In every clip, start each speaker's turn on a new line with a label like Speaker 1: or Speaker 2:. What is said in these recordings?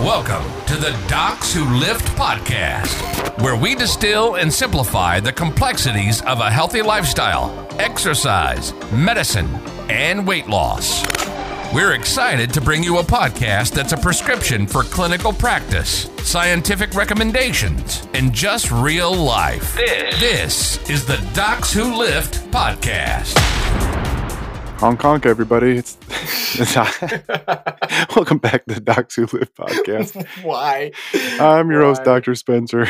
Speaker 1: Welcome to the Docs Who Lift podcast, where we distill and simplify the complexities of a healthy lifestyle, exercise, medicine, and weight loss. We're excited to bring you a podcast that's a prescription for clinical practice, scientific recommendations, and just real life. This, this is the Docs Who Lift podcast.
Speaker 2: Honk Kong, everybody. It's, it's welcome back to the Docs Who Live podcast.
Speaker 3: Why?
Speaker 2: I'm your host, Dr. Spencer.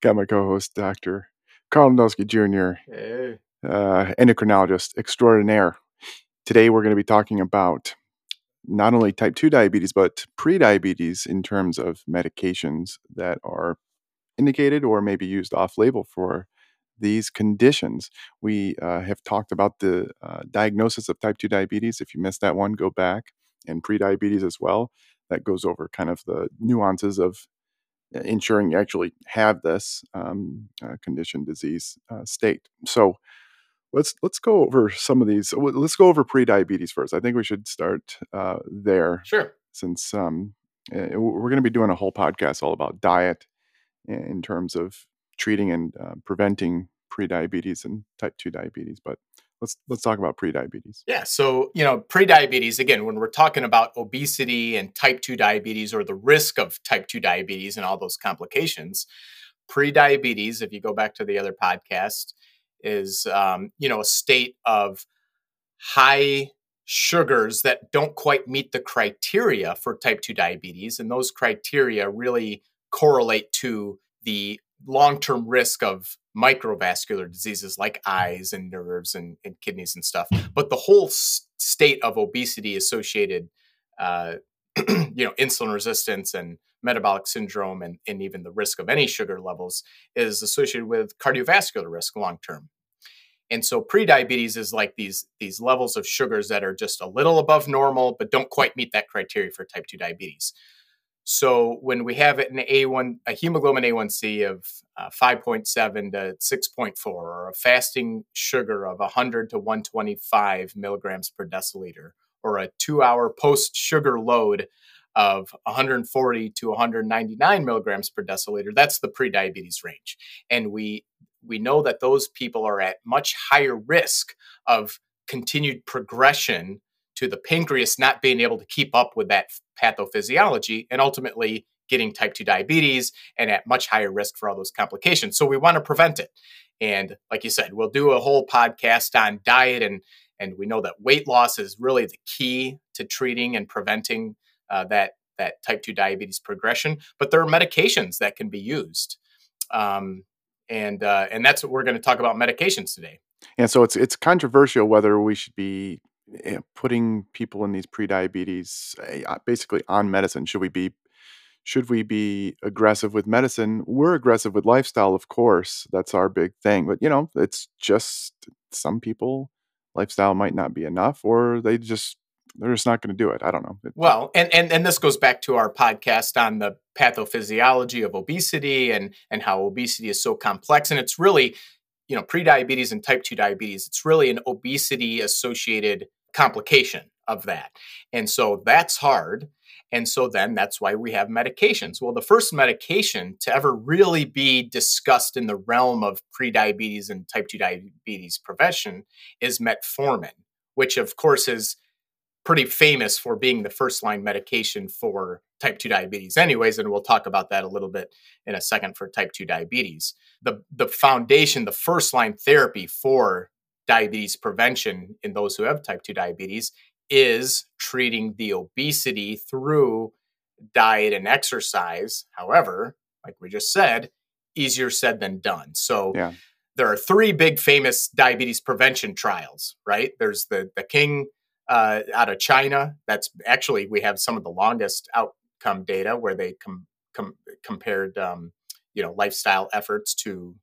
Speaker 2: Got my co-host, Dr. Karl Jr.,
Speaker 3: Hey.
Speaker 2: uh, endocrinologist extraordinaire. Today, we're going to be talking about not only type 2 diabetes, but pre-diabetes in terms of medications that are indicated or maybe used off-label for these conditions. We uh, have talked about the uh, diagnosis of type 2 diabetes. If you missed that one, go back and pre-diabetes as well. That goes over kind of the nuances of uh, ensuring you actually have this um, uh, condition, disease uh, state. So let's let's go over some of these. Let's go over pre-diabetes first. I think we should start uh, there
Speaker 3: Sure.
Speaker 2: since um, uh, we're going to be doing a whole podcast all about diet in terms of treating and uh, preventing pre-diabetes and type 2 diabetes but let's let's talk about pre-diabetes
Speaker 3: Yeah. So, you know, pre-diabetes, again, when we're talking about obesity and type 2 diabetes or the risk of type 2 diabetes and all those complications, pre-diabetes, if you go back to the other podcast, is um, you know, a state of high sugars that don't quite meet the criteria for type 2 diabetes. And those criteria really correlate to the long term risk of microvascular diseases like eyes and nerves and, and kidneys and stuff. But the whole s- state of obesity associated, uh, you know, insulin resistance and metabolic syndrome and, and even the risk of any sugar levels is associated with cardiovascular risk long term. And so prediabetes is like these these levels of sugars that are just a little above normal, but don't quite meet that criteria for type 2 diabetes. So when we have it an A1, a hemoglobin A1C of uh, 5.7 to 6.4, or a fasting sugar of 100 to 125 milligrams per deciliter, or a two-hour post-sugar load of 140 to 199 milligrams per deciliter, that's the prediabetes range. And we we know that those people are at much higher risk of continued progression to the pancreas not being able to keep up with that pathophysiology and ultimately getting type 2 diabetes and at much higher risk for all those complications. So we want to prevent it. And like you said, we'll do a whole podcast on diet and and we know that weight loss is really the key to treating and preventing uh, that that type 2 diabetes progression, but there are medications that can be used. Um, and uh, and that's what we're going to talk about medications today.
Speaker 2: and so it's it's controversial whether we should be putting people in these pre-diabetes eh, uh, basically on medicine should we be should we be aggressive with medicine we're aggressive with lifestyle of course that's our big thing but you know it's just some people lifestyle might not be enough or they just they're just not going to do it i don't know
Speaker 3: Well, and, and and this goes back to our podcast on the pathophysiology of obesity and and how obesity is so complex. And it's really, you know, prediabetes and type 2 diabetes, it's really an obesity associated complication of that. And so that's hard. And so then that's why we have medications. Well, the first medication to ever really be discussed in the realm of prediabetes and type 2 diabetes prevention is metformin, which of course is pretty famous for being the first line medication for type 2 diabetes anyways and we'll talk about that a little bit in a second for type 2 diabetes the the foundation the first line therapy for diabetes prevention in those who have type 2 diabetes is treating the obesity through diet and exercise however like we just said easier said than done so
Speaker 2: Yeah.
Speaker 3: there are three big famous diabetes prevention trials right there's the Da Qing uh, out of China. That's actually we have some of the longest outcome data where they com- com- compared, um, you know, lifestyle efforts to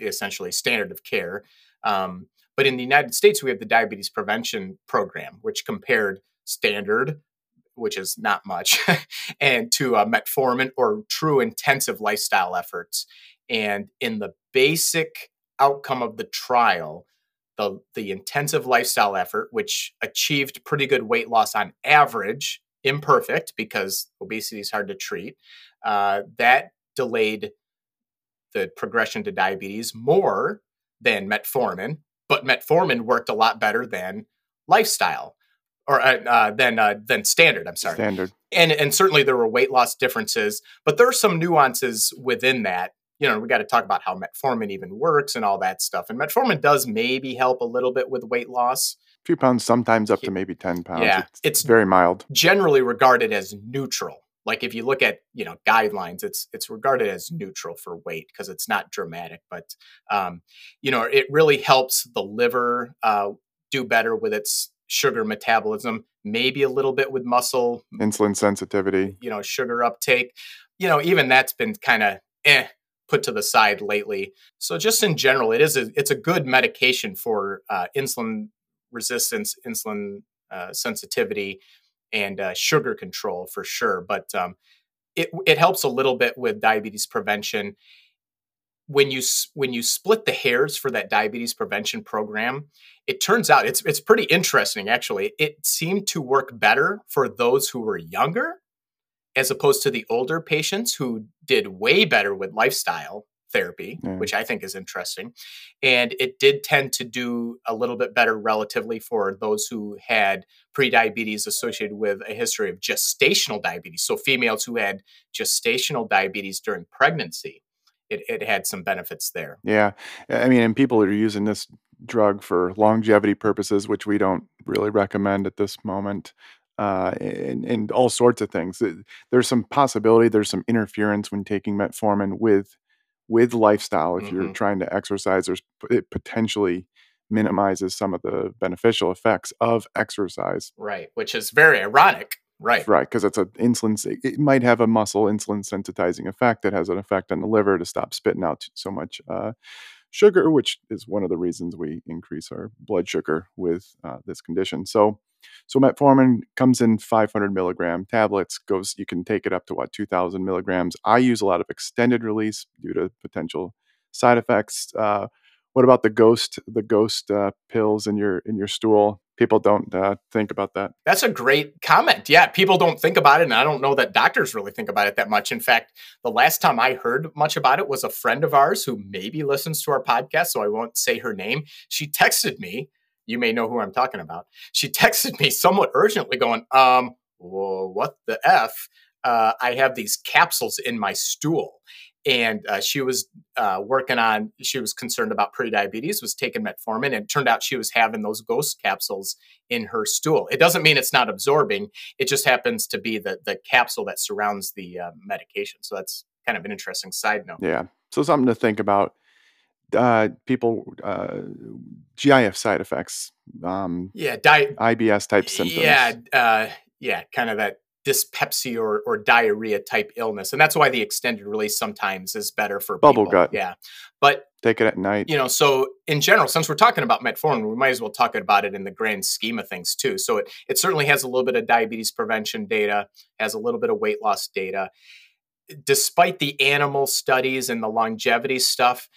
Speaker 3: essentially standard of care. Um, but in the United States, we have the diabetes prevention program, which compared standard, which is not much, and to uh, metformin or true intensive lifestyle efforts. And in the basic outcome of the trial, the, the intensive lifestyle effort, which achieved pretty good weight loss on average imperfect because obesity is hard to treat. Uh, that delayed the progression to diabetes more than metformin, but metformin worked a lot better than lifestyle or uh, uh, than uh, than standard. I'm sorry,
Speaker 2: Standard.
Speaker 3: and and certainly there were weight loss differences, but there are some nuances within that. You know, we got to talk about how metformin even works and all that stuff. And metformin does maybe help a little bit with weight loss.
Speaker 2: A few pounds, sometimes up to maybe 10 pounds.
Speaker 3: Yeah,
Speaker 2: It's,
Speaker 3: it's-
Speaker 2: very mild.
Speaker 3: Generally regarded as neutral. Like if you look at you know guidelines, it's it's regarded as neutral for weight because it's not dramatic. But um, you know, it really helps the liver uh, do better with its sugar metabolism. Maybe a little bit with muscle
Speaker 2: Insulin sensitivity.
Speaker 3: you know sugar uptake you know even that's been kind of eh put to the side lately so just in general it is a it's a good medication for uh, insulin resistance insulin uh, sensitivity and uh, sugar control for sure but um, it, it helps a little bit with diabetes prevention. When you when you split the hairs for that diabetes prevention program it turns out it's it's pretty interesting actually. It seemed to work better for those who were younger as opposed to the older patients who did way better with lifestyle therapy
Speaker 2: Yeah.
Speaker 3: which i think is interesting and it did tend to do a little bit better relatively for those who had prediabetes associated with a history of gestational diabetes so females who had gestational diabetes during pregnancy it, it had some benefits there
Speaker 2: Yeah. I mean, and people are using this drug for longevity purposes, which we don't really recommend at this moment. Uh, and, and all sorts of things. There's some possibility, there's some interference when taking metformin with with lifestyle. If you're
Speaker 3: Mhm.
Speaker 2: trying to exercise, there's it potentially minimizes some of the beneficial effects of exercise.
Speaker 3: right which is very ironic right
Speaker 2: Right, because it's an insulin. It might have a muscle insulin sensitizing effect that has an effect on the liver to stop spitting out so much uh, sugar, which is one of the reasons we increase our blood sugar with uh, this condition. So, so metformin comes in 500 milligram tablets. Goes, you can take it up to what 2,000 milligrams. I use a lot of extended release due to potential side effects. Uh, what about the ghost, the ghost uh, pills in your in your stool? People don't uh, think about that.
Speaker 3: That's a great comment. Yeah, people don't think about it, and I don't know that doctors really think about it that much. In fact, the last time I heard much about it was a friend of ours who maybe listens to our podcast, so I won't say her name. She texted me. You may know who I'm talking about. She texted me somewhat urgently, going, "Um, well, what the f? Uh, I have these capsules in my stool." And uh, she was uh, working on. She was concerned about prediabetes. Was taking metformin, and it turned out she was having those ghost capsules in her stool. It doesn't mean it's not absorbing. It just happens to be the the capsule that surrounds the uh, medication. So that's kind of an interesting side note.
Speaker 2: Yeah. So something to think about. Uh, people, uh, GIF side effects, um,
Speaker 3: Yeah, di-
Speaker 2: IBS type symptoms.
Speaker 3: Yeah, uh, yeah, kind of that dyspepsia or, or diarrhea type illness, and that's why the extended release sometimes is better for
Speaker 2: Bubble
Speaker 3: people.
Speaker 2: gut.
Speaker 3: Yeah, but
Speaker 2: Take it at night.
Speaker 3: you know, so in general, since we're talking about metformin, we might as well talk about it in the grand scheme of things too. So it it certainly has a little bit of diabetes prevention data, has a little bit of weight loss data. Despite the animal studies and the longevity stuff,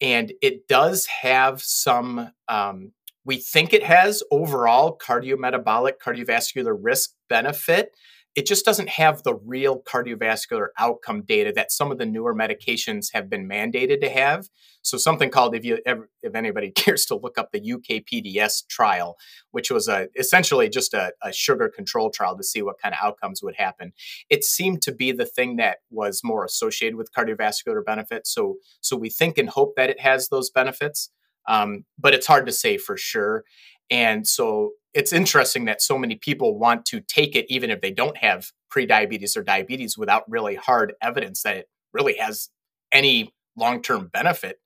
Speaker 3: and it does have some. Um, we think it has overall cardiometabolic, cardiovascular risk benefit. It just doesn't have the real cardiovascular outcome data that some of the newer medications have been mandated to have. So something called, if you ever, if anybody cares to look up the UKPDS trial, which was a essentially just a, a sugar control trial to see what kind of outcomes would happen. It seemed to be the thing that was more associated with cardiovascular benefits. So so we think and hope that it has those benefits, um, but it's hard to say for sure. And so it's interesting that so many people want to take it even if they don't have prediabetes or diabetes without really hard evidence that it really has any long-term benefit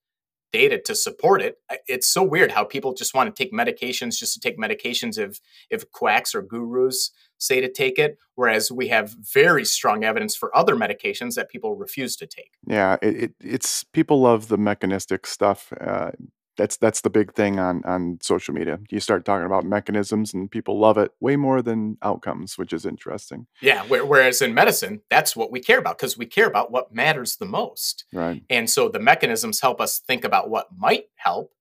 Speaker 3: data to support it. It's so weird how people just want to take medications just to take medications if if quacks or gurus say to take it, whereas we have very strong evidence for other medications that people refuse to take.
Speaker 2: Yeah, it, it it's people love the mechanistic stuff. Uh, that's that's the big thing on on social media. You start talking about mechanisms, and people love it way more than outcomes, which is interesting,
Speaker 3: Yeah, where, whereas in medicine, that's what we care about because we care about what matters the most.
Speaker 2: right?
Speaker 3: And so the mechanisms help us think about what might help.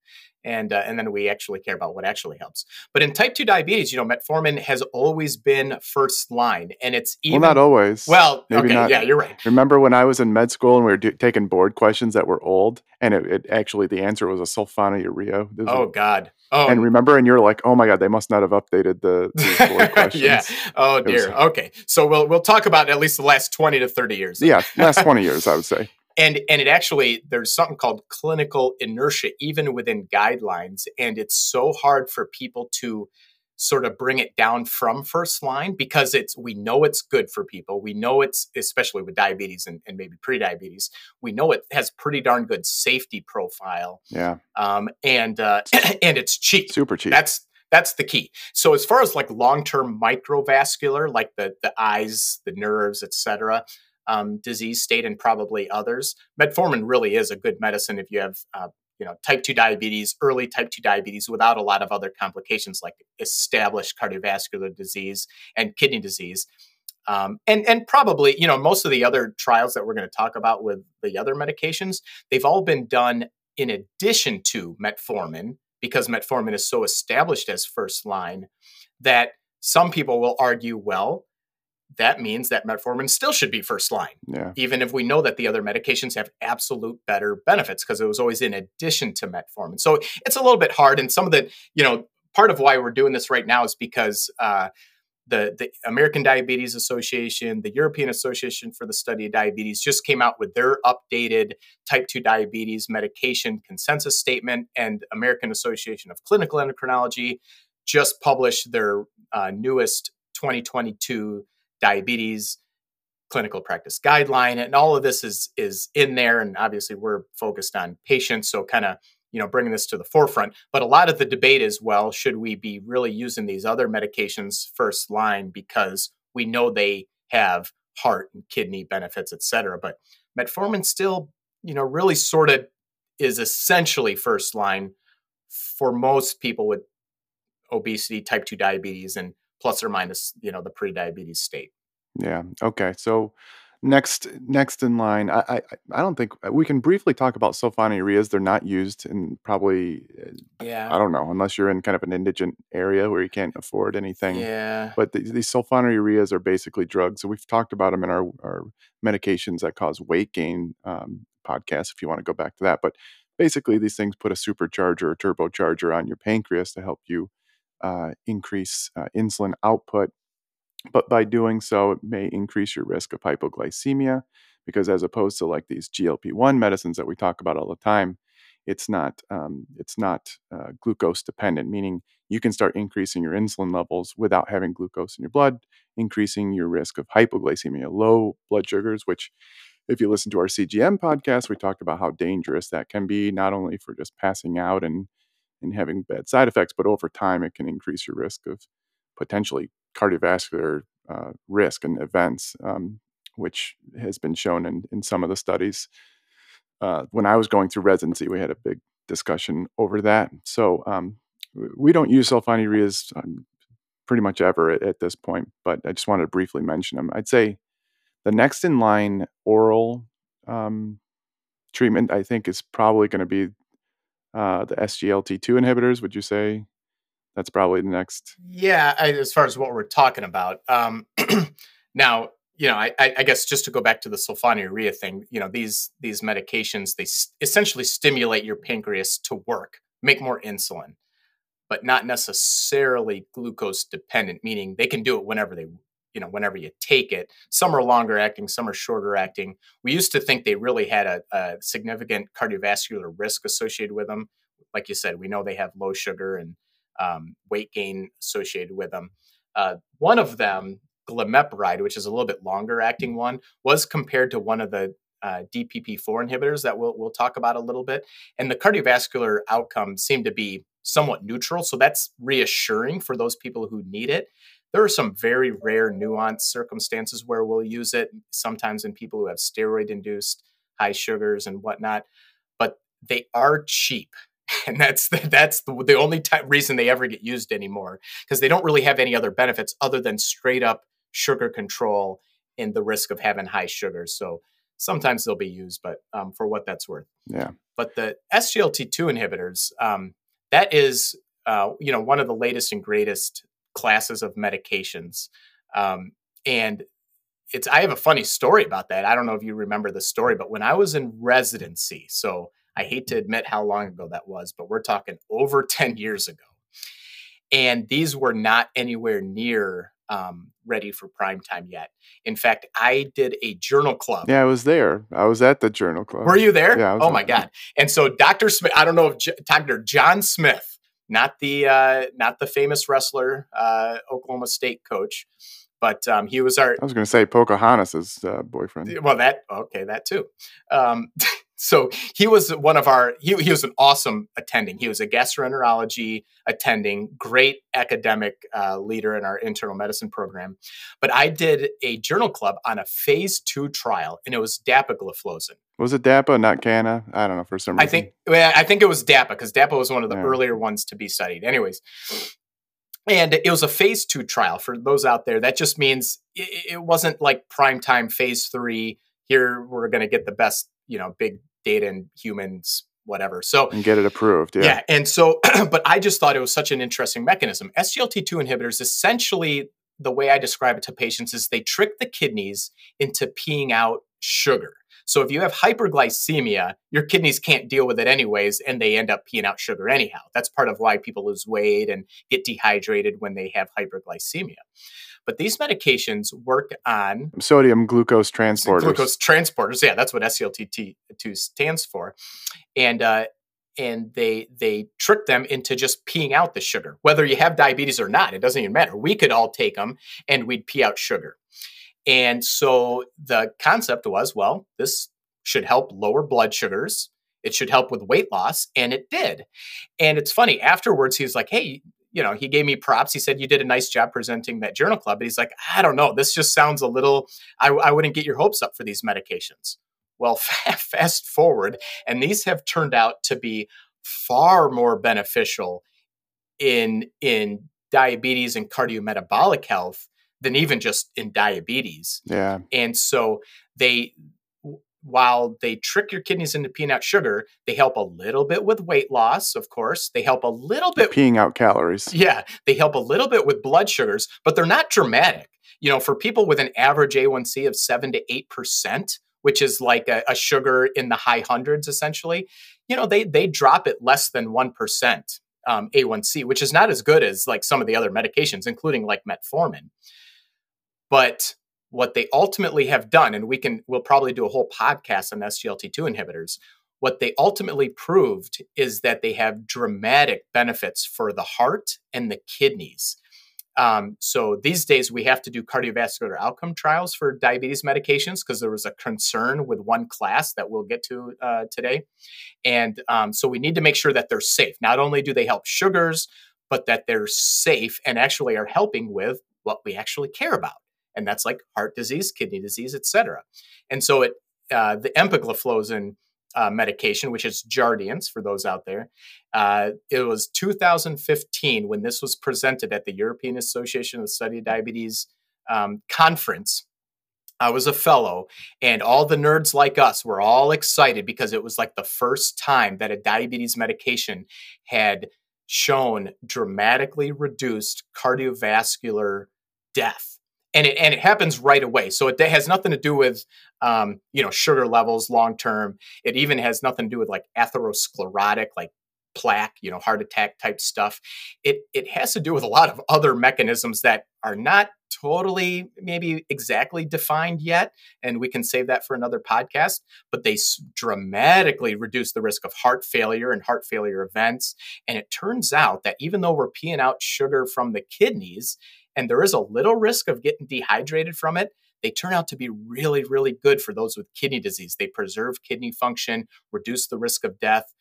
Speaker 3: And uh, and then we actually care about what actually helps. But in type two diabetes, you know, metformin has always been first line, and it's even
Speaker 2: well, not always.
Speaker 3: Well, Maybe okay, not. yeah, you're right.
Speaker 2: Remember when I was in med school and we were do- taking board questions that were old, and it, it actually the answer was a sulfonylurea.
Speaker 3: Oh God. Oh,
Speaker 2: and remember, and you're like, oh my God, they must not have updated the, the board questions.
Speaker 3: yeah. Oh dear. Was, okay. So we'll we'll talk about at least the last twenty to thirty years.
Speaker 2: Yeah, last twenty years, I would say
Speaker 3: and and it actually there's something called clinical inertia even within guidelines. And it's so hard for people to sort of bring it down from first line because it's we know it's good for people. We know it's especially with diabetes and, and maybe pre-diabetes we know it has pretty darn good safety profile.
Speaker 2: Yeah.
Speaker 3: Um, and uh, and it's cheap.
Speaker 2: Super cheap.
Speaker 3: That's that's the key. So as far as like long-term microvascular like the the eyes the nerves etc um, disease state and probably others. Metformin really is a good medicine if you have uh, you know type 2 diabetes early type 2 diabetes without a lot of other complications like established cardiovascular disease and kidney disease um, and and probably you know most of the other trials that we're going to talk about with the other medications they've all been done in addition to metformin because metformin is so established as first line that some people will argue well that means that metformin still should be first line,
Speaker 2: yeah.
Speaker 3: even if we know that the other medications have absolute better benefits because it was always in addition to metformin. So it's a little bit hard. And some of the, you know, part of why we're doing this right now is because uh, the, the American Diabetes Association, the European Association for the Study of Diabetes just came out with their updated type 2 diabetes medication consensus statement, and American Association of Clinical Endocrinology just published their uh, newest 2022 diabetes clinical practice guideline and all of this is is in there and obviously we're focused on patients so kind of you know bringing this to the forefront. But a lot of the debate is well should we be really using these other medications first line because we know they have heart and kidney benefits et cetera? But metformin still you know really sort of is essentially first line for most people with obesity type 2 diabetes and plus or minus you know the pre-diabetes state.
Speaker 2: Yeah okay so next next in line i i, I don't think we can briefly talk about sulfonylureas they're not used in probably
Speaker 3: uh, yeah.
Speaker 2: I don't know unless you're in kind of an indigent area where you can't afford anything
Speaker 3: yeah.
Speaker 2: but the, these sulfonylureas are basically drugs so we've talked about them in our, our medications that cause weight gain um, podcast if you want to go back to that but basically these things put a supercharger or turbocharger on your pancreas to help you uh, increase uh, insulin output. But by doing so, it may increase your risk of hypoglycemia because, as opposed to like these GLP 1 medicines that we talk about all the time, it's not um, it's not uh, glucose dependent, meaning you can start increasing your insulin levels without having glucose in your blood, increasing your risk of hypoglycemia, low blood sugars, which if you listen to our CGM podcast, we talked about how dangerous that can be, not only for just passing out and and having bad side effects, but over time it can increase your risk of potentially cardiovascular uh, risk and events, um, which has been shown in, in some of the studies. Uh, when I was going through residency, we had a big discussion over that. So um, we don't use sulfonylureas um, pretty much ever at, at, this point, but I just wanted to briefly mention them. I'd say the next in line oral um, treatment, I think, is probably going to be uh, the SGLT2 inhibitors, would you say that's probably the next?
Speaker 3: Yeah, I, as far as what we're talking about. Um, now, you know, I, I, guess just to go back to the sulfonylurea thing, you know, these these medications they s- essentially stimulate your pancreas to work, make more insulin, but not necessarily glucose dependent. Meaning they can do it whenever they you know whenever you take it some are longer acting some are shorter acting we used to think they really had a, a, significant cardiovascular risk associated with them like you said we know they have low sugar and um, weight gain associated with them uh, one of them glimepiride which is a little bit longer acting one was compared to one of the uh, DPP4 inhibitors that we'll, we'll talk about a little bit. And the cardiovascular outcomes seem to be somewhat neutral. So that's reassuring for those people who need it. There are some very rare, nuanced circumstances where we'll use it, sometimes in people who have steroid induced high sugars and whatnot, but they are cheap. And that's the, that's the, the only t- reason they ever get used anymore because they don't really have any other benefits other than straight up sugar control and the risk of having high sugars. So sometimes they'll be used, but um, for what that's worth.
Speaker 2: Yeah.
Speaker 3: But the SGLT2 inhibitors, um, that is, uh, you know, one of the latest and greatest classes of medications. Um, and it's I have a funny story about that. I don't know if you remember the story, but when I was in residency, so I hate to admit how long ago that was, but we're talking over 10 years ago. And these were not anywhere near um, ready for prime time yet. In fact, I did a journal club.
Speaker 2: Yeah, I was there. I was at the journal club.
Speaker 3: Were you there?
Speaker 2: Yeah.
Speaker 3: Oh my God. And so Dr. Smith, I don't know if J- Dr. John Smith, not the uh, not the famous wrestler, uh, Oklahoma State coach, but um, he was our.
Speaker 2: I was going to say Pocahontas's uh, boyfriend.
Speaker 3: Well, that okay, that too. Um, so he was one of our. He, he was an awesome attending. He was a gastroenterology attending, great academic uh, leader in our internal medicine program. But I did a journal club on a phase two trial, and it was dapagliflozin.
Speaker 2: Was it DAPA, not Canna? I don't know for some reason.
Speaker 3: I think I think it was DAPA because DAPA was one of the
Speaker 2: Yeah.
Speaker 3: earlier ones to be studied. Anyways, and it was a phase two trial for those out there. That just means it, it wasn't like prime time phase three. Here we're going to get the best, you know, big data and humans, whatever. So
Speaker 2: and get it approved. Yeah.
Speaker 3: yeah. And so, but I just thought it was such an interesting mechanism. SGLT2 inhibitors, essentially, the way I describe it to patients is they trick the kidneys into peeing out sugar. So if you have hyperglycemia, your kidneys can't deal with it anyways, and they end up peeing out sugar anyhow. That's part of why people lose weight and get dehydrated when they have hyperglycemia. But these medications work on
Speaker 2: Sodium glucose transporters.
Speaker 3: glucose transporters. Yeah, that's what SGLT2 stands for, and uh, and they they trick them into just peeing out the sugar, whether you have diabetes or not. It doesn't even matter. We could all take them, and we'd pee out sugar. And so the concept was, well, this should help lower blood sugars. It should help with weight loss, and it did. And it's funny. Afterwards, he was like, "Hey." You know, he gave me props. He said, You did a nice job presenting that journal club. But he's like, I don't know. This just sounds a little, I, I wouldn't get your hopes up for these medications. Well, fast forward, and these have turned out to be far more beneficial in in diabetes and cardiometabolic health than even just in diabetes.
Speaker 2: Yeah.
Speaker 3: And so they while they trick your kidneys into peanut out sugar, they help a little bit with weight loss, of course. They help a little bit
Speaker 2: Peeing out calories.
Speaker 3: yeah, they help a little bit with blood sugars, but they're not dramatic. You know, for people with an average A1C of 7 to 8%, which is like a, a sugar in the high hundreds essentially, you know, they they drop it less than 1% um, A1C, which is not as good as like some of the other medications, including like metformin. But what they ultimately have done, and we can we'll probably do a whole podcast on SGLT2 inhibitors. What they ultimately proved is that they have dramatic benefits for the heart and the kidneys. Um, so these days we have to do cardiovascular outcome trials for diabetes medications because there was a concern with one class that we'll get to uh, today, and um, so we need to make sure that they're safe. Not only do they help sugars, but that they're safe and actually are helping with what we actually care about, and that's like heart disease, kidney disease, etc. And so it uh, the empagliflozin uh, medication, which is Jardiance for those out there. Uh, it was 2015 when this was presented at the European Association of the Study of Diabetes um, conference. I was a fellow, and all the nerds like us were all excited because it was like the first time that a diabetes medication had shown dramatically reduced cardiovascular death and it and it happens right away. So it has nothing to do with um, you know sugar levels long term. It even has nothing to do with like atherosclerotic, like plaque, you know, heart attack type stuff. It it has to do with a lot of other mechanisms that are not totally maybe exactly defined yet and we can save that for another podcast but they dramatically reduce the risk of heart failure and heart failure events and it turns out that even though we're peeing out sugar from the kidneys and there is a little risk of getting dehydrated from it they turn out to be really really good for those with kidney disease. They preserve kidney function reduce the risk of death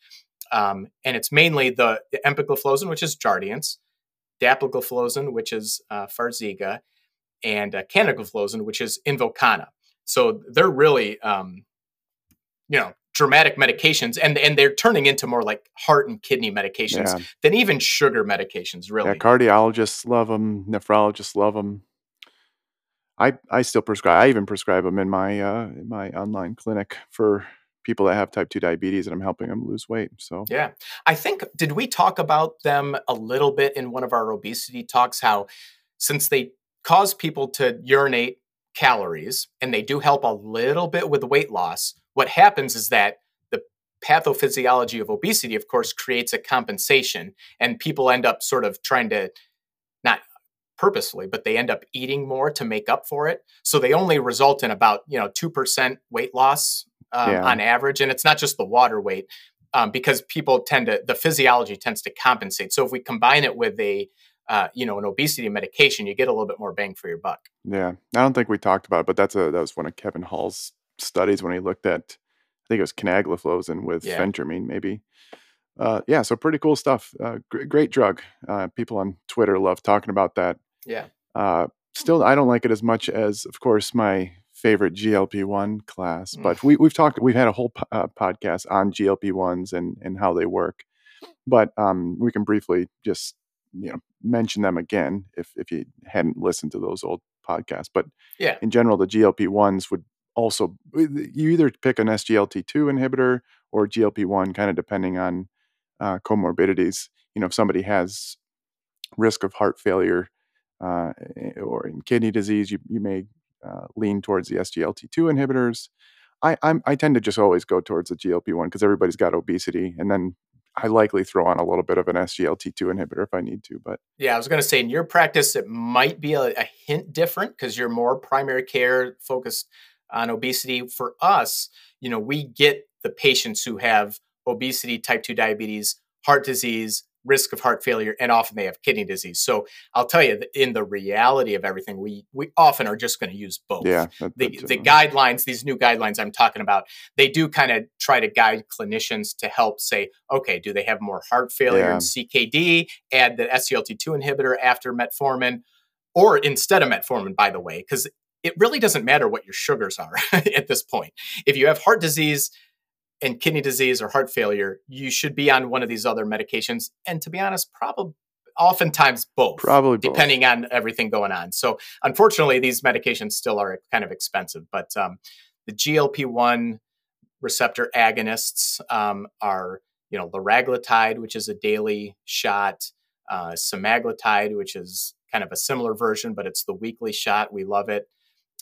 Speaker 3: um, and it's mainly the, the empagliflozin which is jardiance dapagliflozin which is uh, and uh, canagliflozin which is invokana. So they're really um, you know dramatic medications and and they're turning into more like heart and kidney medications
Speaker 2: Yeah.
Speaker 3: than even sugar medications really
Speaker 2: Yeah, cardiologists love them. Nephrologists love them. I I still prescribe. I even prescribe them in my uh, in my online clinic for people that have type 2 diabetes and I'm helping them lose weight. So,
Speaker 3: yeah. I think, did we talk about them a little bit in one of our obesity talks? How since they cause people to urinate calories and they do help a little bit with weight loss, what happens is that the pathophysiology of obesity, of course, creates a compensation and people end up sort of trying to not purposefully, but they end up eating more to make up for it. So they only result in about you know two percent weight loss um, yeah. on average, and it's not just the water weight um, because people tend to the physiology tends to compensate. So if we combine it with a uh, you know an obesity medication, you get a little bit more bang for your buck.
Speaker 2: Yeah, I don't think we talked about it, but that's a that was one of Kevin Hall's studies when he looked at I think it was canagliflozin with yeah. phentermine maybe. Uh, yeah, so pretty cool stuff. Uh, great, great drug. Uh, people on Twitter love talking about that.
Speaker 3: Yeah. Uh,
Speaker 2: still, I don't like it as much as, of course, my favorite GLP one class. Mm. But we, we've talked, we've had a whole po- uh, podcast on GLP ones and and how they work. But um, we can briefly just you know mention them again if if you hadn't listened to those old podcasts. But
Speaker 3: yeah,
Speaker 2: in general, the GLP ones would also you either pick an SGLT two inhibitor or GLP one, kind of depending on uh, comorbidities. You know, if somebody has risk of heart failure uh, eh, or in kidney disease, you, you may uh, lean towards the SGLT2 inhibitors. I, I'm, i tend to just always go towards the GLP-1 because everybody's got obesity, and then I likely throw on a little bit of an SGLT2 inhibitor if I need to. But
Speaker 3: yeah, I was going to say in your practice, it might be a, a hint different because you're more primary care focused on obesity. For us, you know, we get the patients who have obesity, type 2 diabetes, heart disease, risk of heart failure, and often they have kidney disease. So I'll tell you, in the reality of everything, we we often are just going to use both.
Speaker 2: Yeah,
Speaker 3: that, the the guidelines, these new guidelines I'm talking about, they do kind of try to guide clinicians to help say, okay, do they have more heart failure yeah. and CKD? Add the SGLT2 inhibitor after metformin, or instead of metformin, by the way, because it really doesn't matter what your sugars are at this point. If you have heart disease and kidney disease or heart failure, you should be on one of these other medications. And to be honest, probably oftentimes both
Speaker 2: probably
Speaker 3: both. depending on everything going on so unfortunately these medications still are kind of expensive but um, the glp-1 receptor agonists um, are you know liraglutide which is a daily shot uh, semaglutide which is kind of a similar version but it's the weekly shot we love it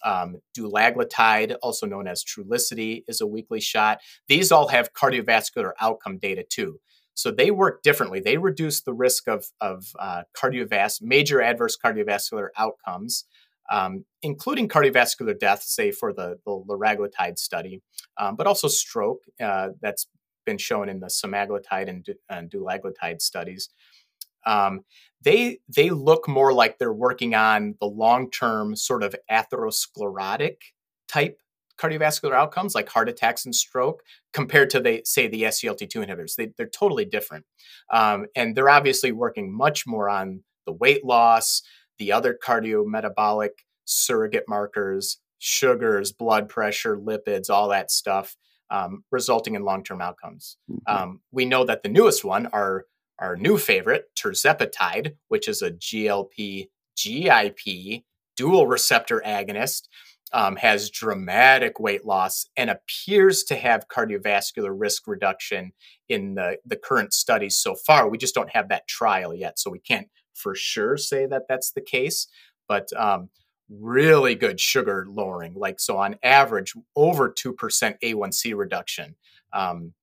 Speaker 3: um, dulaglutide, also known as Trulicity, is a weekly shot. These all have cardiovascular outcome data too. So they work differently. They reduce the risk of, of uh, cardiovas- major adverse cardiovascular outcomes, um, including cardiovascular death, say for the, the liraglutide study, um, but also stroke uh, that's been shown in the semaglutide and, and dulaglutide studies. Um, they they look more like they're working on the long term sort of atherosclerotic type cardiovascular outcomes like heart attacks and stroke compared to they say the SGLT2 inhibitors. They, are totally different, um, and they're obviously working much more on the weight loss, the other cardiometabolic surrogate markers, sugars, blood pressure, lipids, all that stuff, um, resulting in long term outcomes. Mm-hmm. Um, we know that the newest one are our new favorite, tirzepatide, which is a GLP GIP dual receptor agonist, um, has dramatic weight loss and appears to have cardiovascular risk reduction in the, the current studies so far. We just don't have that trial yet, so we can't for sure say that that's the case. But um, really good sugar lowering, like so on average, over 2% A1C reduction. Um,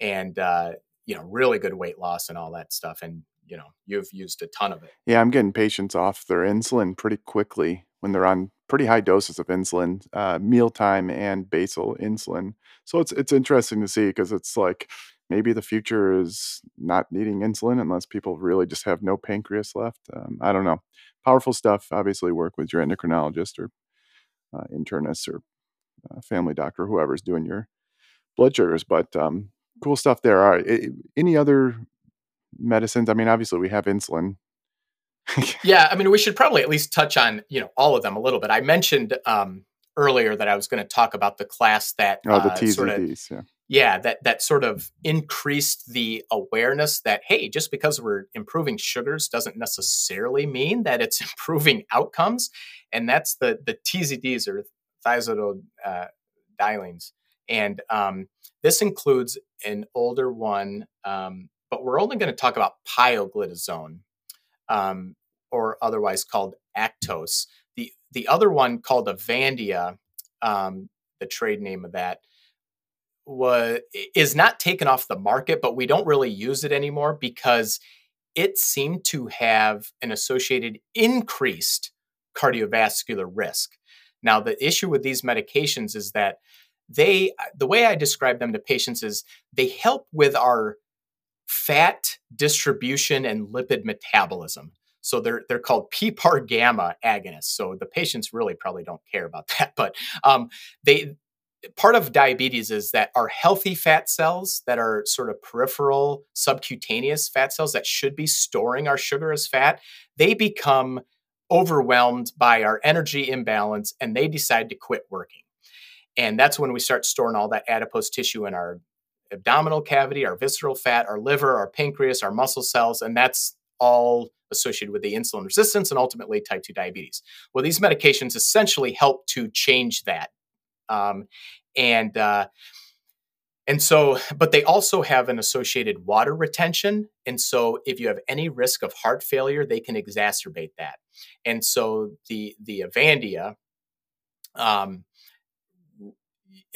Speaker 3: and uh, you know really good weight loss and all that stuff and you know you've used a ton of it.
Speaker 2: Yeah i'm getting patients off their insulin pretty quickly when they're on pretty high doses of insulin uh, mealtime and basal insulin. So it's it's interesting to see because it's like maybe the future is not needing insulin unless people really just have no pancreas left um, i don't know. Powerful stuff obviously work with your endocrinologist or uh, internist or uh, family doctor whoever's doing your blood sugars but um, cool stuff there. Are any other medicines? I mean, obviously we have insulin.
Speaker 3: yeah, I mean, we should probably at least touch on you know all of them a little bit. I mentioned um, earlier that I was going to talk about the class that
Speaker 2: oh the uh, sort of, yeah.
Speaker 3: Yeah, that that sort of increased the awareness that hey, just because we're improving sugars doesn't necessarily mean that it's improving outcomes, and that's the the TZDs or thiazolidines. Uh, And um, this includes an older one, um, but we're only going to talk about pioglitazone, um, or otherwise called Actos. The, the other one called Avandia, um, the trade name of that, was is not taken off the market, but we don't really use it anymore because it seemed to have an associated increased cardiovascular risk. Now, the issue with these medications is that they, the way I describe them to patients is they help with our fat distribution and lipid metabolism. So they're they're called PPAR gamma agonists. So the patients really probably don't care about that, but um, they part of diabetes is that our healthy fat cells that are sort of peripheral subcutaneous fat cells that should be storing our sugar as fat, they become overwhelmed by our energy imbalance and they decide to quit working. And that's when we start storing all that adipose tissue in our abdominal cavity, our visceral fat, our liver, our pancreas, our muscle cells, and that's all associated with the insulin resistance and ultimately type 2 diabetes. Well, these medications essentially help to change that um, and uh, and so, but they also have an associated water retention. And so, if you have any risk of heart failure, they can exacerbate that. And so, the the Avandia um,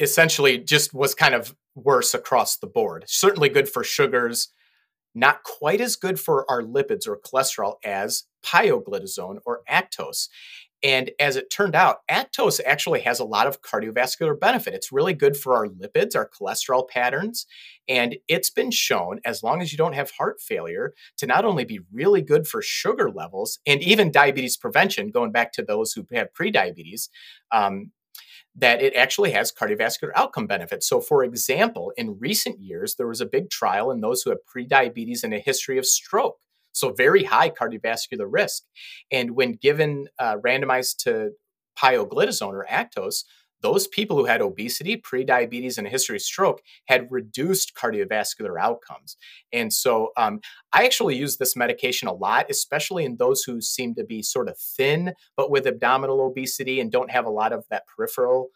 Speaker 3: essentially just was kind of worse across the board. Certainly good for sugars, not quite as good for our lipids or cholesterol as pioglitazone or Actos. And as it turned out, Actos actually has a lot of cardiovascular benefit. It's really good for our lipids, our cholesterol patterns. And it's been shown, as long as you don't have heart failure, to not only be really good for sugar levels and even diabetes prevention, going back to those who have prediabetes, um, that it actually has cardiovascular outcome benefits. So, for example, in recent years, there was a big trial in those who have prediabetes and a history of stroke. So, very high cardiovascular risk. And when given uh, randomized to pioglitazone or Actos, those people who had obesity, prediabetes, and a history of stroke had reduced cardiovascular outcomes. And so um, I actually use this medication a lot, especially in those who seem to be sort of thin, but with abdominal obesity and don't have a lot of that peripheral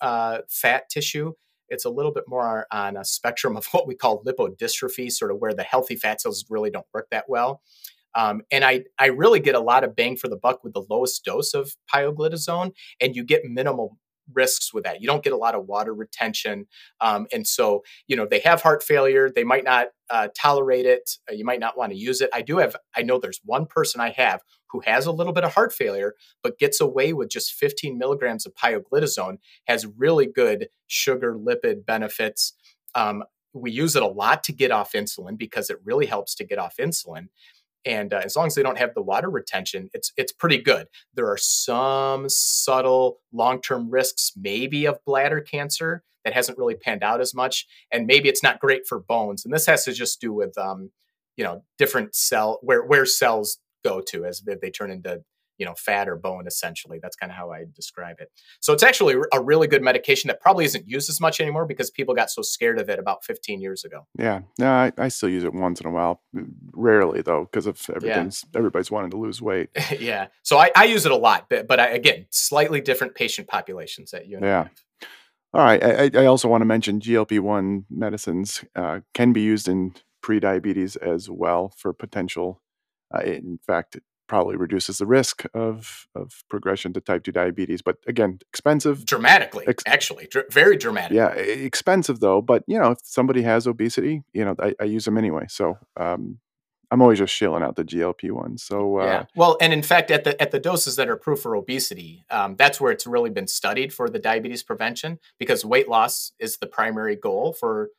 Speaker 3: uh, fat tissue it's a little bit more on a spectrum of what we call lipodystrophy, sort of where the healthy fat cells really don't work that well. Um, and I, I really get a lot of bang for the buck with the lowest dose of pioglitazone, and you get minimal risks with that. You don't get a lot of water retention. Um, and so, you know, they have heart failure. They might not uh, tolerate it. Uh, you might not want to use it. I do have, I know there's one person I have who has a little bit of heart failure, but gets away with just 15 milligrams of pioglitazone, has really good sugar lipid benefits. Um, we use it a lot to get off insulin because it really helps to get off insulin and uh, as long as they don't have the water retention it's it's pretty good. There are some subtle long-term risks maybe of bladder cancer that hasn't really panned out as much and maybe it's not great for bones and this has to just do with um, you know different cell where where cells go to as they turn into you know fat or bone essentially. That's kind of how i describe it. So it's actually a really good medication that probably isn't used as much anymore because people got so scared of it about 15 years ago.
Speaker 2: Yeah. No i, I still use it once in a while. Rarely though because of everything's yeah. everybody's wanting to lose weight.
Speaker 3: Yeah. So I, I, use it a lot but, but I, again slightly different patient populations that you
Speaker 2: yeah. all right. I, I also want to mention glp-1 medicines uh, can be used in pre-diabetes as well for potential uh, in fact probably reduces the risk of of progression to type 2 diabetes but again expensive
Speaker 3: dramatically ex- actually dr- very dramatic.
Speaker 2: Yeah expensive though but you know if somebody has obesity you know i, I use them anyway so um, i'm always just shilling out the glp ones so uh, yeah
Speaker 3: well and in fact at the at the doses that are approved for obesity um, that's where it's really been studied for the diabetes prevention because weight loss is the primary goal for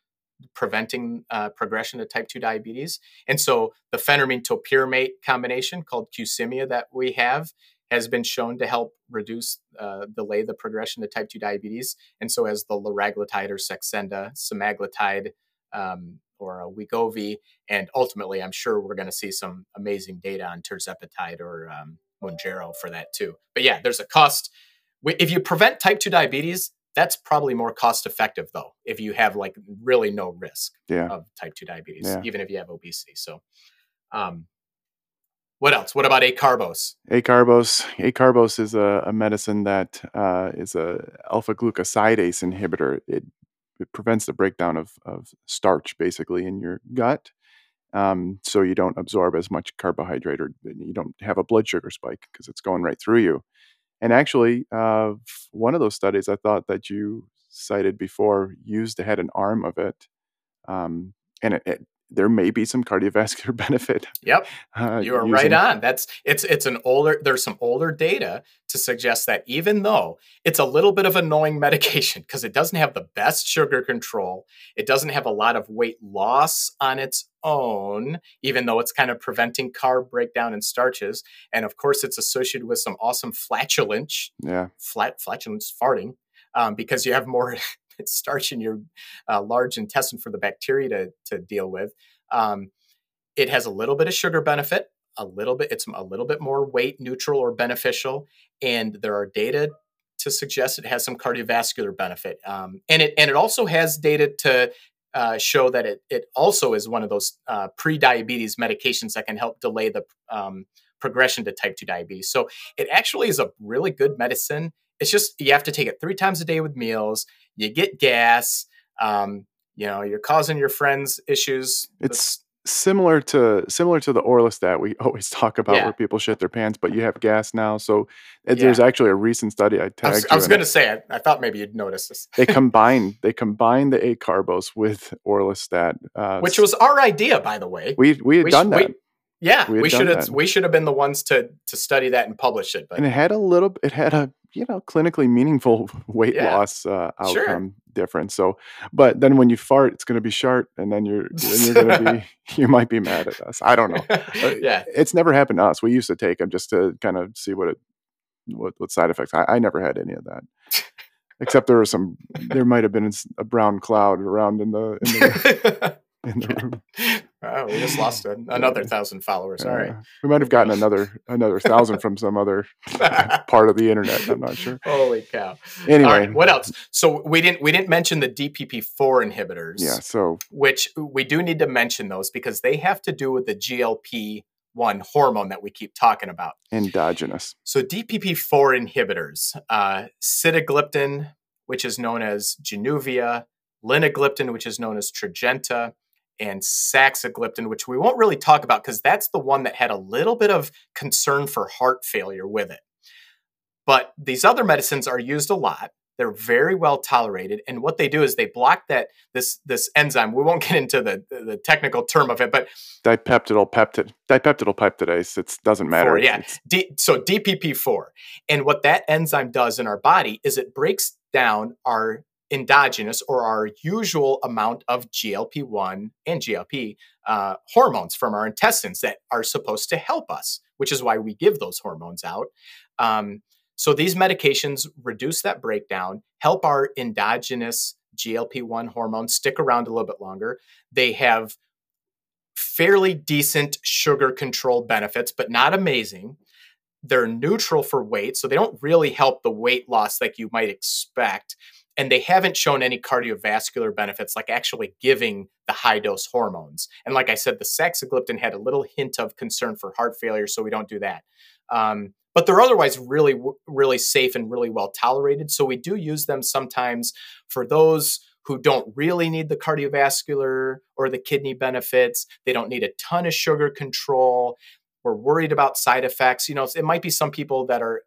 Speaker 3: preventing uh, progression to type 2 diabetes. And so the phentermine topiramate combination called Qsymia that we have has been shown to help reduce, uh, delay the progression to type 2 diabetes. And so as the liraglutide or Saxenda, semaglutide, um, or a Wegovy, and ultimately, I'm sure we're going to see some amazing data on tirzepatide or um, Mounjaro for that too. But yeah, there's a cost. If you prevent type 2 diabetes, that's probably more cost effective though, if you have like really no risk
Speaker 2: yeah.
Speaker 3: of type 2 diabetes, yeah. even if you have obesity. So, um, what else? What about acarbose?
Speaker 2: Acarbose. Acarbose is a, a medicine that uh, is a alpha glucosidase inhibitor. It it prevents the breakdown of of starch basically in your gut. Um, so you don't absorb as much carbohydrate or you don't have a blood sugar spike because it's going right through you. And actually, uh, one of those studies I thought that you cited before used had an arm of it, um, and it, it, there may be some cardiovascular benefit.
Speaker 3: Yep, uh, you are right on. That's it's it's an older. There's some older data to suggest that even though it's a little bit of annoying medication because it doesn't have the best sugar control, it doesn't have a lot of weight loss on its own, even though it's kind of preventing carb breakdown and starches, and of course it's associated with some awesome flatulence.
Speaker 2: Yeah,
Speaker 3: flat flatulence farting. Um, because you have more starch in your uh, large intestine for the bacteria to, to deal with. Um, it has a little bit of sugar benefit, a little bit, it's a little bit more weight neutral or beneficial. And there are data to suggest it has some cardiovascular benefit. Um, and it and it also has data to uh, show that it it also is one of those uh, pre-diabetes medications that can help delay the um, progression to type 2 diabetes. So it actually is a really good medicine. It's just you have to take it three times a day with meals you get gas. Um, you know, you're causing your friends issues.
Speaker 2: It's similar to similar to the orlistat we always talk about yeah. where people shit their pants, but you have gas now. So yeah. there's actually a recent study I tagged. I
Speaker 3: was, was going to say, I, I, thought maybe you'd notice this.
Speaker 2: they combine they combine the acarbose with orlistat,
Speaker 3: uh, which was our idea, by the way.
Speaker 2: We we had we done that.
Speaker 3: We, yeah, we, we should have we should have been the ones to to study that and publish it.
Speaker 2: But and it had a little. It had a you know clinically meaningful weight yeah. loss uh, outcome sure. difference. So, but then when you fart, it's going to be sharp, and then you're then you're going to be you might be mad at us. I don't know.
Speaker 3: Uh, yeah,
Speaker 2: it's never happened to us. We used to take them just to kind of see what it what what side effects. I, I never had any of that. Except there was some, there might have been a brown cloud around in the, in the in the room.
Speaker 3: Oh, we just lost a, another thousand followers. All right,
Speaker 2: we might have gotten another another thousand from some other part of the internet. I'm not sure.
Speaker 3: Holy cow!
Speaker 2: Anyway,
Speaker 3: what else? So we didn't we didn't mention the DPP4 inhibitors.
Speaker 2: Yeah. So
Speaker 3: which we do need to mention those because they have to do with the GLP one hormone that we keep talking about.
Speaker 2: Endogenous.
Speaker 3: So DPP4 inhibitors, uh, sitagliptin, which is known as Januvia, linagliptin, which is known as Tradjenta, and saxagliptin, which we won't really talk about because that's the one that had a little bit of concern for heart failure with it. But these other medicines are used a lot. They're very well tolerated, and what they do is they block that this this enzyme. We won't get into the the technical term of it, but
Speaker 2: dipeptidyl peptide dipeptidyl peptidase. It doesn't matter.
Speaker 3: Four, yeah. D, so DPP four, and what that enzyme does in our body is it breaks down our endogenous or our usual amount of GLP 1 and GLP uh, hormones from our intestines that are supposed to help us, which is why we give those hormones out. Um, so these medications reduce that breakdown, help our endogenous GLP 1 hormones stick around a little bit longer. They have fairly decent sugar control benefits, but not amazing. They're neutral for weight, so they don't really help the weight loss like you might expect and they haven't shown any cardiovascular benefits like actually giving the high dose hormones. And like i said the saxagliptin had a little hint of concern for heart failure so we don't do that. Um, but they're otherwise really really safe and really well tolerated so we do use them sometimes for those who don't really need the cardiovascular or the kidney benefits. They don't need a ton of sugar control. We're worried about side effects. You know it might be some people that are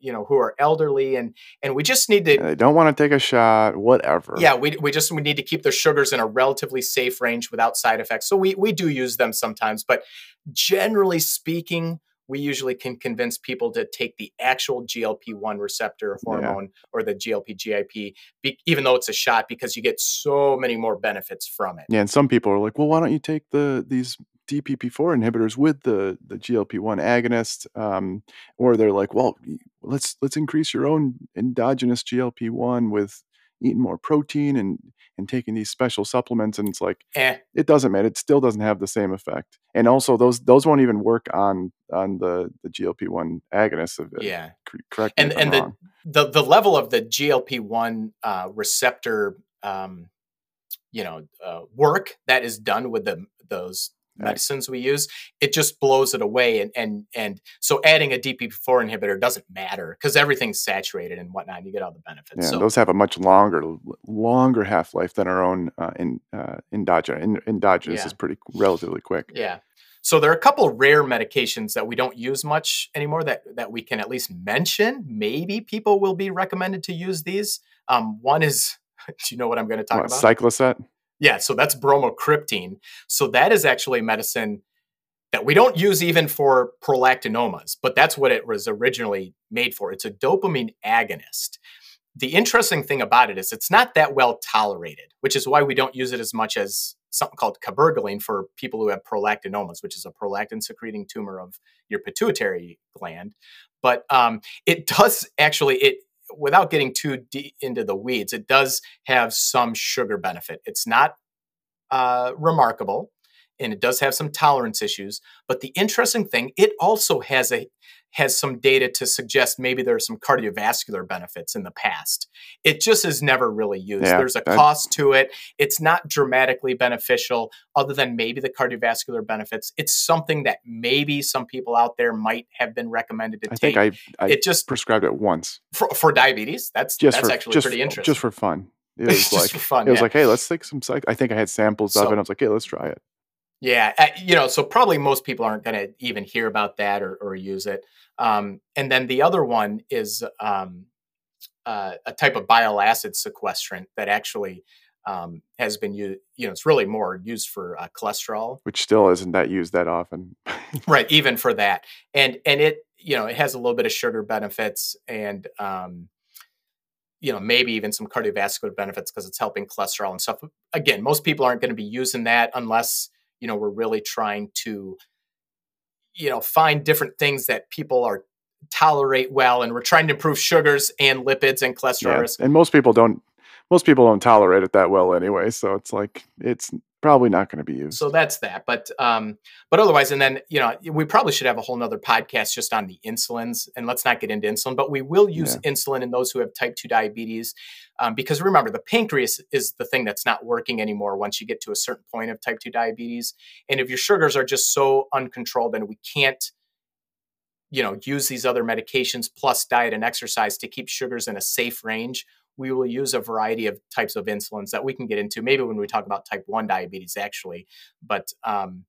Speaker 3: you know who are elderly and and we just need to
Speaker 2: they don't want to take a shot whatever
Speaker 3: yeah we, we just we need to keep their sugars in a relatively safe range without side effects so we we do use them sometimes but generally speaking we usually can convince people to take the actual GLP-1 receptor hormone yeah. or the GLP-GIP, be, even though it's a shot, because you get so many more benefits from it.
Speaker 2: Yeah, and some people are like, "Well, why don't you take the these DPP4 inhibitors with the the GLP-1 agonist, um, or they're like, well, let's let's increase your own endogenous GLP-1 with eating more protein and and taking these special supplements, and it's like,
Speaker 3: eh.
Speaker 2: it doesn't matter. It still doesn't have the same effect, and also those those won't even work on on the the GLP-1 agonist. Of it
Speaker 3: yeah,
Speaker 2: correct.
Speaker 3: And and the, the the level of the GLP-1 uh, receptor. Um, you know, uh, work that is done with the those medicines we use, it just blows it away. And and and so adding a DPP4 inhibitor doesn't matter because everything's saturated and whatnot. And you get all the benefits.
Speaker 2: Yeah,
Speaker 3: so,
Speaker 2: those have a much longer, longer half life than our own uh, in, uh, endogenous. endogenous
Speaker 3: Yeah.
Speaker 2: is pretty relatively quick.
Speaker 3: Yeah. So there are a couple rare medications that we don't use much anymore that that we can at least mention. Maybe people will be recommended to use these. Um, one is, do you know what I'm going to talk
Speaker 2: What,
Speaker 3: about?
Speaker 2: cycloset?
Speaker 3: Yeah, so that's bromocriptine. So that is actually a medicine that we don't use even for prolactinomas, but that's what it was originally made for. It's a dopamine agonist. The interesting thing about it is it's not that well tolerated, which is why we don't use it as much as something called cabergoline for people who have prolactinomas, which is a prolactin secreting tumor of your pituitary gland. But um, it does actually it without getting too deep into the weeds, it does have some sugar benefit. It's not uh, remarkable, and it does have some tolerance issues. But the interesting thing, it also has a has some data to suggest maybe there are some cardiovascular benefits in the past. It just is never really used.
Speaker 2: Yeah,
Speaker 3: There's a
Speaker 2: that-
Speaker 3: cost to it. It's not dramatically beneficial, other than maybe the cardiovascular benefits. It's something that maybe some people out there might have been recommended to take.
Speaker 2: I
Speaker 3: take.
Speaker 2: think I, I
Speaker 3: it just
Speaker 2: prescribed it once,
Speaker 3: for, for diabetes. That's
Speaker 2: just
Speaker 3: that's
Speaker 2: for
Speaker 3: actually
Speaker 2: just,
Speaker 3: pretty interesting.
Speaker 2: just for fun. It
Speaker 3: Just
Speaker 2: was like
Speaker 3: for fun.
Speaker 2: it was like, hey, let's take some psych. I think I had samples of
Speaker 3: So-
Speaker 2: it. I was like, hey, let's try it.
Speaker 3: Yeah, uh, you know, so probably most people aren't going to even hear about that or, or use it. Um, and then the other one is um, uh, a type of bile acid sequestrant that actually um, has been used. You know, it's really more used for uh, cholesterol,
Speaker 2: Which still isn't that used that often.
Speaker 3: right? Even for that, and and it you know it has a little bit of sugar benefits and um, you know maybe even some cardiovascular benefits because it's helping cholesterol and stuff. Again, most people aren't going to be using that unless you know we're really trying to you know find different things that people are tolerate well and we're trying to improve sugars and lipids and cholesterol
Speaker 2: Yeah,
Speaker 3: risk
Speaker 2: and most people don't. Most people don't tolerate it that well anyway. So it's like it's probably not going to be used.
Speaker 3: so that's that but um but otherwise and then you know we probably should have a whole nother podcast just on the insulins and let's not get into insulin but we will use insulin in those who have type 2 diabetes um, because remember the pancreas is the thing that's not working anymore once you get to a certain point of type 2 diabetes. And if your sugars are just so uncontrolled and we can't you know use these other medications plus diet and exercise to keep sugars in a safe range we will use a variety of types of insulins that we can get into maybe when we talk about type 1 diabetes actually. But um,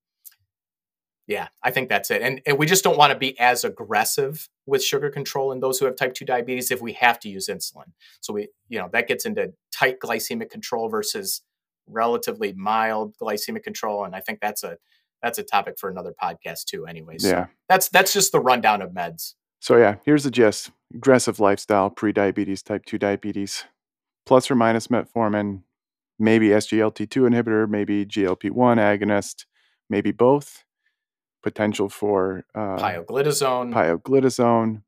Speaker 3: yeah i think that's it and, and we just don't want to be as aggressive with sugar control in those who have type 2 diabetes if we have to use insulin so we you know that gets into tight glycemic control versus relatively mild glycemic control and i think that's a that's a topic for another podcast too anyways so
Speaker 2: yeah.
Speaker 3: that's that's just the rundown of meds
Speaker 2: So yeah, here's the gist: aggressive lifestyle, pre-diabetes, type two diabetes, plus or minus metformin, maybe SGLT2 inhibitor, maybe GLP1 agonist, maybe both. Potential for uh,
Speaker 3: pioglitazone
Speaker 2: pioglitazone.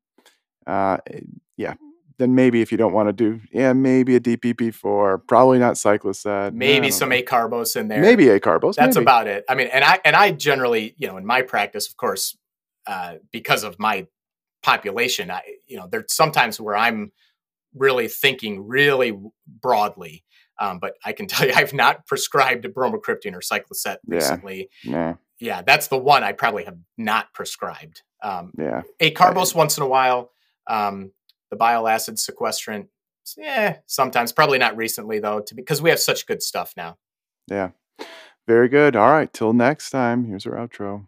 Speaker 2: Uh, yeah. Then maybe if you don't want to do, yeah, maybe a DPP4, probably not cycloset.
Speaker 3: maybe some
Speaker 2: know.
Speaker 3: acarbose in there
Speaker 2: maybe acarbose.
Speaker 3: that's
Speaker 2: maybe.
Speaker 3: about it i mean and i and i generally you know in my practice of course uh, because of my population i you know there's sometimes where i'm really thinking really broadly um, but i can tell you i've not prescribed bromocriptine or cycloset
Speaker 2: Yeah.
Speaker 3: recently
Speaker 2: Nah,
Speaker 3: yeah that's the one i probably have not prescribed um,
Speaker 2: yeah.
Speaker 3: acarbose once in a while um, the bile acid sequestrant yeah sometimes probably not recently though to because we have such good stuff now
Speaker 2: Yeah. Very good. All right. Till next time. Here's our outro.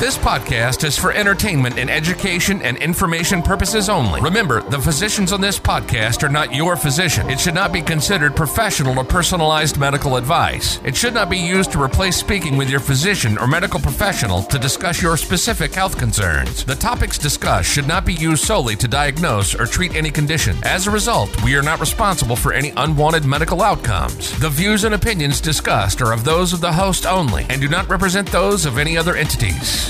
Speaker 1: This podcast is for entertainment and education and information purposes only. Remember, the physicians on this podcast are not your physician. It should not be considered professional or personalized medical advice. It should not be used to replace speaking with your physician or medical professional to discuss your specific health concerns. The topics discussed should not be used solely to diagnose or treat any condition. As a result, we are not responsible for any unwanted medical outcomes. The views and opinions discussed are of those of the host only and do not represent those of any other entities.